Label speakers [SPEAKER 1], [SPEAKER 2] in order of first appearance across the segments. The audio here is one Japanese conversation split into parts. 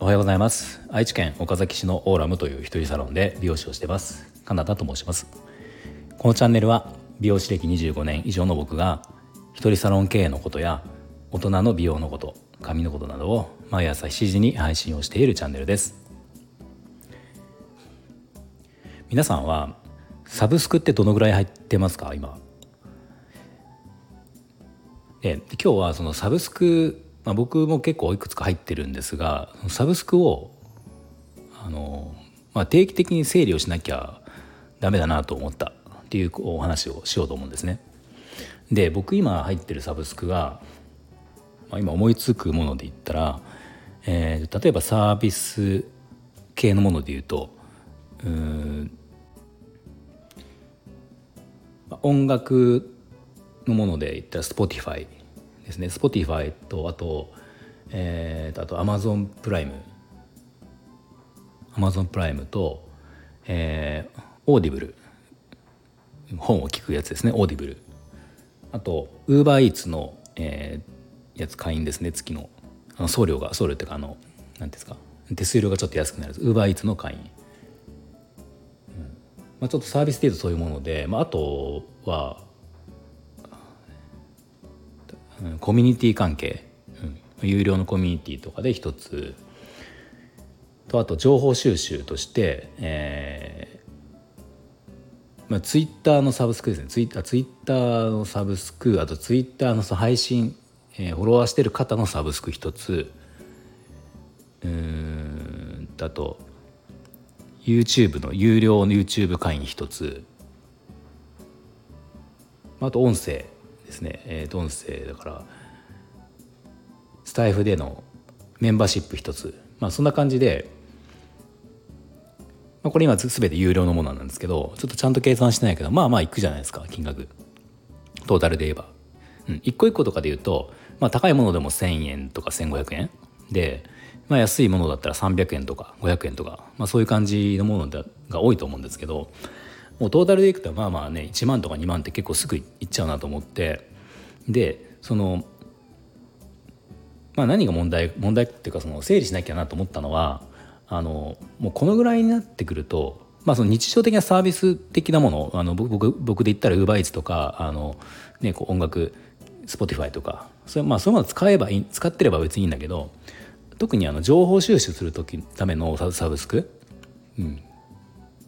[SPEAKER 1] おはようございます。愛知県岡崎市のオーラムという一人サロンで美容師をしています。カナダと申します。このチャンネルは美容師歴25年以上の僕が一人サロン経営のことや大人の美容のこと髪のことなどを毎朝7時に配信をしているチャンネルです。皆さんはサブスクってどのぐらい入ってますか？今。今日はそのサブスク、まあ、僕も結構いくつか入ってるんですがサブスクをあの、まあ、定期的に整理をしなきゃダメだなと思ったっていうお話をしようと思うんですね。で僕今入ってるサブスクが、まあ、今思いつくもので言ったら、えー、例えばサービス系のもので言うとうん音楽のもので言ったら Spotify ですね。Spotify とあと,、えー、あと Amazon Prime Amazon Prime と、えー、 Audible 本を聞くやつですね。 Audible あと Uber Eats の、えー、やつ会員ですね。月の。あの送料が送料っていうかあの何ですか。手数料がちょっと安くなる Uber Eats の会員、うん。まあ、ちょっとサービス程度そういうもので、まあ、あとはコミュニティ関係、うん、有料のコミュニティとかで一つ。とあと情報収集として、えーまあ、ツイッターのサブスクですね。ツイッターツイッターのサブスクあとツイッターの配信、えー、フォロワーしてる方のサブスク一つ。うんだと YouTube の有料の YouTube 会員一つ。あと音声。ですね、えー、音声だからスタイフでのメンバーシップ一つ。まあそんな感じで、まあ、これ今全て有料のものなんですけどちょっとちゃんと計算してないけどまあまあいくじゃないですか金額。トータルで言えば、うん、一個一個とかで言うと、まあ、高いものでも1,000円とか1,500円。で、まあ、安いものだったら300円とか500円とか、まあ、そういう感じのものが多いと思うんですけどもうトータルでいくとまあまあね1万とか2万って結構すぐいっちゃうなと思って。でそのまあ何が問題問題っていうかその整理しなきゃなと思ったのはあのもうこのぐらいになってくるとまあ、その日常的なサービス的なものあの僕僕で言ったら UberEats とかあの、ね、こう音楽 Spotify とかそれ,、まあ、そういうもの使えばいい使ってれば別にいいんだけど特にあの情報収集する時ためのサブスク、うん、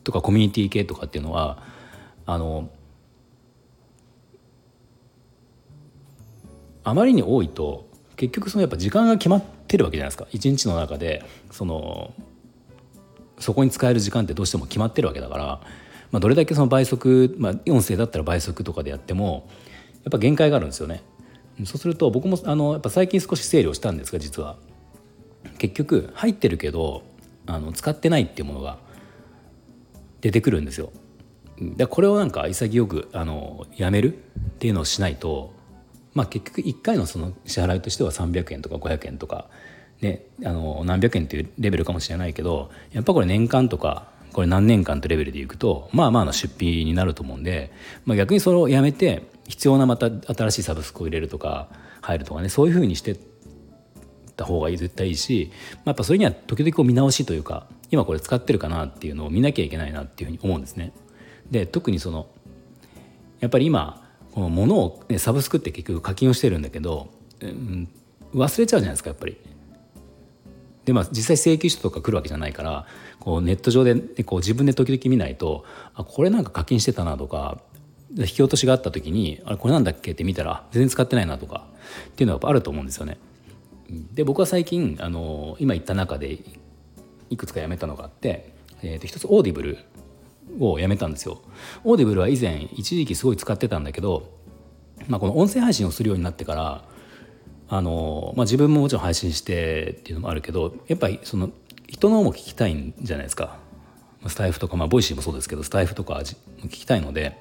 [SPEAKER 1] とかコミュニティ系とかっていうのはあのあまりに多いと結局そのやっぱ時間が決まってるわけじゃないですか一日の中でそのそこに使える時間ってどうしても決まってるわけだから、まあ、どれだけその倍速、まあ、音声だったら倍速とかでやってもやっぱ限界があるんですよね。そうすると僕もあのやっぱ最近少し整理をしたんですが実は結局入ってるけどあの使ってないっていうものが出てくるんですよ。でこれをなんか潔くあのやめるっていうのをしないと、まあ、結局1回のその支払いとしては300円とか500円とか、ね、あの何百円っていうレベルかもしれないけどやっぱこれ年間とかこれ何年間というレベルでいくとまあまあの出費になると思うんで、まあ、逆にそれをやめて必要なまた新しいサブスクを入れるとか入るとかねそういうふうにしてた方が絶対いいし、まあ、やっぱそれには時々こう見直しというか今これ使ってるかなっていうのを見なきゃいけないなっていうふうに思うんですね。で特にそのやっぱり今この物を、ね、サブスクって結局課金をしてるんだけど、うん、忘れちゃうじゃないですかやっぱり。でまあ実際請求書とか来るわけじゃないからこうネット上で、ね、こう自分で時々見ないとあこれなんか課金してたなとか引き落としがあった時にあれこれなんだっけって見たら全然使ってないなとかっていうのはあると思うんですよね。で僕は最近あの今言った中でいくつかやめたのがあって、えー、と一つオーディブルをやめたんですよ。オーディブルは以前一時期すごい使ってたんだけど、まあ、この音声配信をするようになってからあの、まあ、自分ももちろん配信してっていうのもあるけどやっぱりその人のも聞きたいんじゃないですか。スタイフとか、まあ、ボイシーもそうですけどスタイフとか聞きたいので、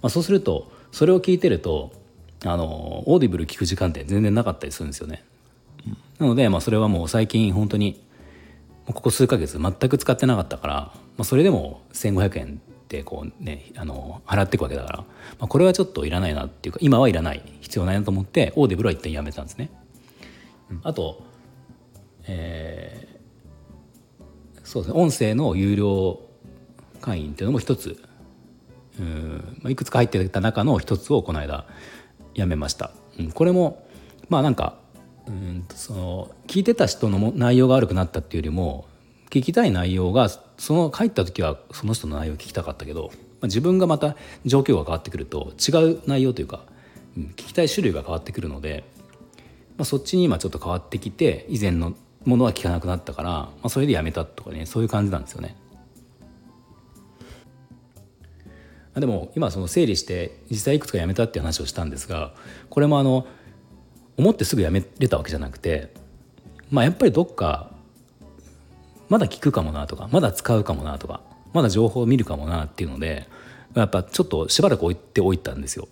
[SPEAKER 1] まあ、そうするとそれを聞いてるとあのオーディブル聞く時間って全然なかったりするんですよね。なので、まあ、それはもう最近本当にここ数ヶ月全く使ってなかったから、まあ、それでも1,500円ってこうねあの払っていくわけだから、まあ、これはちょっといらないなっていうか今はいらない必要ないなと思ってオーデブルは一旦やめたんですね。あと、えー、そうですね音声の有料会員っていうのも一つうんいくつか入ってた中の一つをこの間やめました。うん、これもまあなんかうんその聞いてた人の内容が悪くなったっていうよりも聞きたい内容がその帰った時はその人の内容を聞きたかったけど、まあ、自分がまた状況が変わってくると違う内容というか、うん、聞きたい種類が変わってくるので、まあ、そっちに今ちょっと変わってきて以前のものは聞かなくなったから、まあ、それでやめたとかねそういう感じなんですよね。でも今その整理して実際いくつかやめたっていう話をしたんですがこれもあの思ってすぐやめれたわけじゃなくてまあやっぱりどっかまだ聞くかもなとかまだ使うかもなとかまだ情報を見るかもなっていうのでやっぱちょっとしばらく置いておいたんですよ。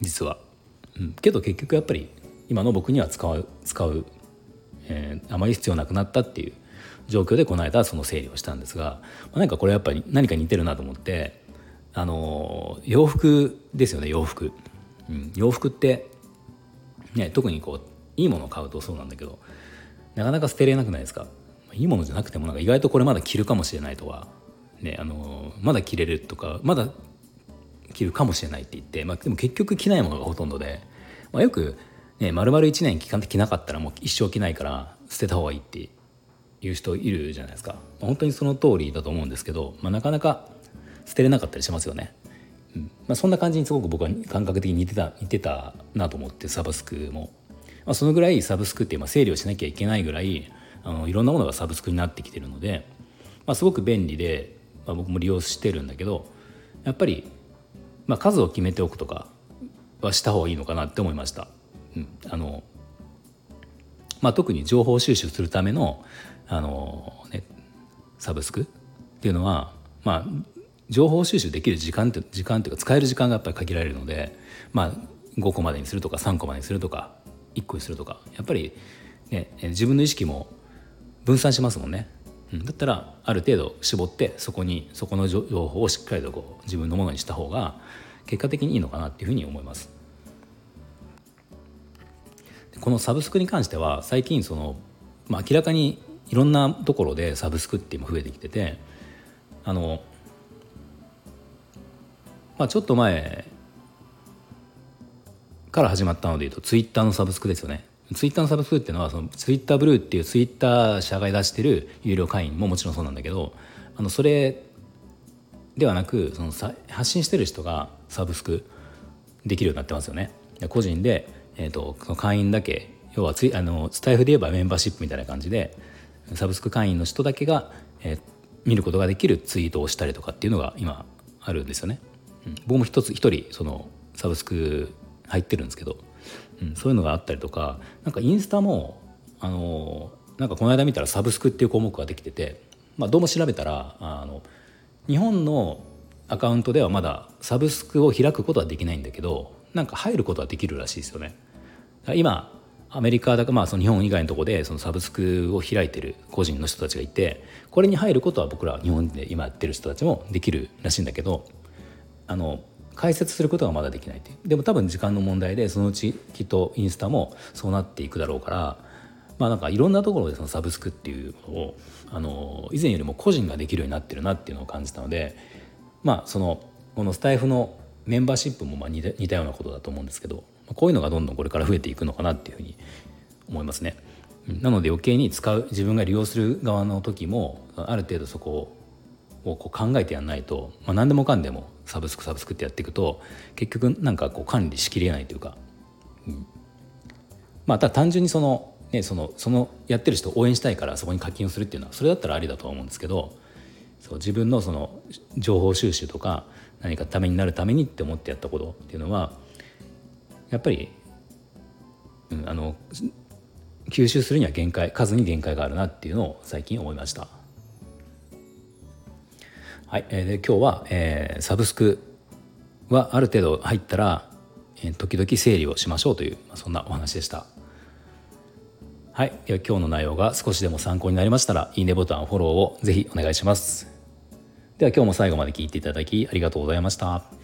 [SPEAKER 1] 実は。うん、けど結局やっぱり今の僕には使う使う、えー、あまり必要なくなったっていう状況でこの間その整理をしたんですが、まあ、なんかこれやっぱり何か似てるなと思ってあの洋服ですよね洋服、うん、洋服って、ね、特にこういいものを買うとそうなんだけどなかなか捨てれなくないですか？いいものじゃなくてもなんか意外とこれまだ着るかもしれないとか、ね、あのまだ着れるとかまだ着るかもしれないって言って、まあ、でも結局着ないものがほとんどで、まあ、よく、ね、丸々1年着着なかったらもう一生着ないから捨てた方がいいっていう人いるじゃないですか本当にその通りだと思うんですけど、まあ、なかなか捨てれなかったりしますよね。まあ、そんな感じにすごく僕は感覚的に似てた似てたなと思ってサブスクも、まあ、そのぐらいサブスクっていう、まあ、整理をしなきゃいけないぐらいあのいろんなものがサブスクになってきてるので、まあ、すごく便利で、まあ、僕も利用してるんだけどやっぱり、まあ、数を決めておくとかはした方がいいのかなって思いました。うんあのまあ、特に情報収集するためのあの、ね、サブスクっていうのは、まあ、情報収集できる時間って時間っていうか使える時間がやっぱり限られるので、まあ、5個までにするとか3個までにするとか1個にするとかやっぱり、ね、自分の意識も分散しますもんね。うん、だったらある程度絞ってそこにそこの情報をしっかりとこう自分のものにした方が結果的にいいのかなっていうふうに思います。このサブスクに関しては最近その、まあ、明らかにいろんなところでサブスクって今増えてきててあの、まあ、ちょっと前から始まったのでいうとツイッターのサブスクですよねツイッターのサブスクっていうのはそのツイッターブルーっていうツイッター社が出してる有料会員ももちろんそうなんだけどあのそれではなくその発信してる人がサブスクできるようになってますよね。個人で、えーと、その会員だけ要はツあのスタイフで言えばメンバーシップみたいな感じでサブスク会員の人だけが、えー、見ることができるツイートをしたりとかっていうのが今あるんですよね。うん、僕も一つ一人そのサブスク入ってるんですけどうん、そういうのがあったりとかなんかインスタもあのなんかこの間見たらサブスクっていう項目ができてて、まあ、どうも調べたらあの日本のアカウントではまだサブスクを開くことはできないんだけどなんか入ることはできるらしいですよね。今アメリカだか、まあ、その日本以外のところでそのサブスクを開いてる個人の人たちがいてこれに入ることは僕ら日本で今やってる人たちもできるらしいんだけどあの解説することがまだできないってでも多分時間の問題でそのうちきっとインスタもそうなっていくだろうからまあなんかいろんなところでそのサブスクっていうのをあの以前よりも個人ができるようになってるなっていうのを感じたのでまあそのこのスタイフのメンバーシップもまあ似たようなことだと思うんですけどこういうのがどんどんこれから増えていくのかなっていうふうに思いますね。なので余計に使う自分が利用する側の時もある程度そこををこう考えてやんないと、まあ、何でもかんでもサブスクサブスクってやっていくと結局なんかこう管理しきれないというか、うん、まあただ単純にその,、ね、そのそのやってる人を応援したいからそこに課金をするっていうのはそれだったらありだとは思うんですけどそう自分のその情報収集とか何かためになるためにって思ってやったことっていうのはやっぱり、うん、あの吸収するには限界数に限界があるなっていうのを最近思いました。はい、えー、で今日は、えー、サブスクはある程度入ったら、えー、時々整理をしましょうという、まあ、そんなお話でした。はい、では今日の内容が少しでも参考になりましたらいいねボタンフォローをぜひお願いします。では今日も最後まで聞いていただきありがとうございました。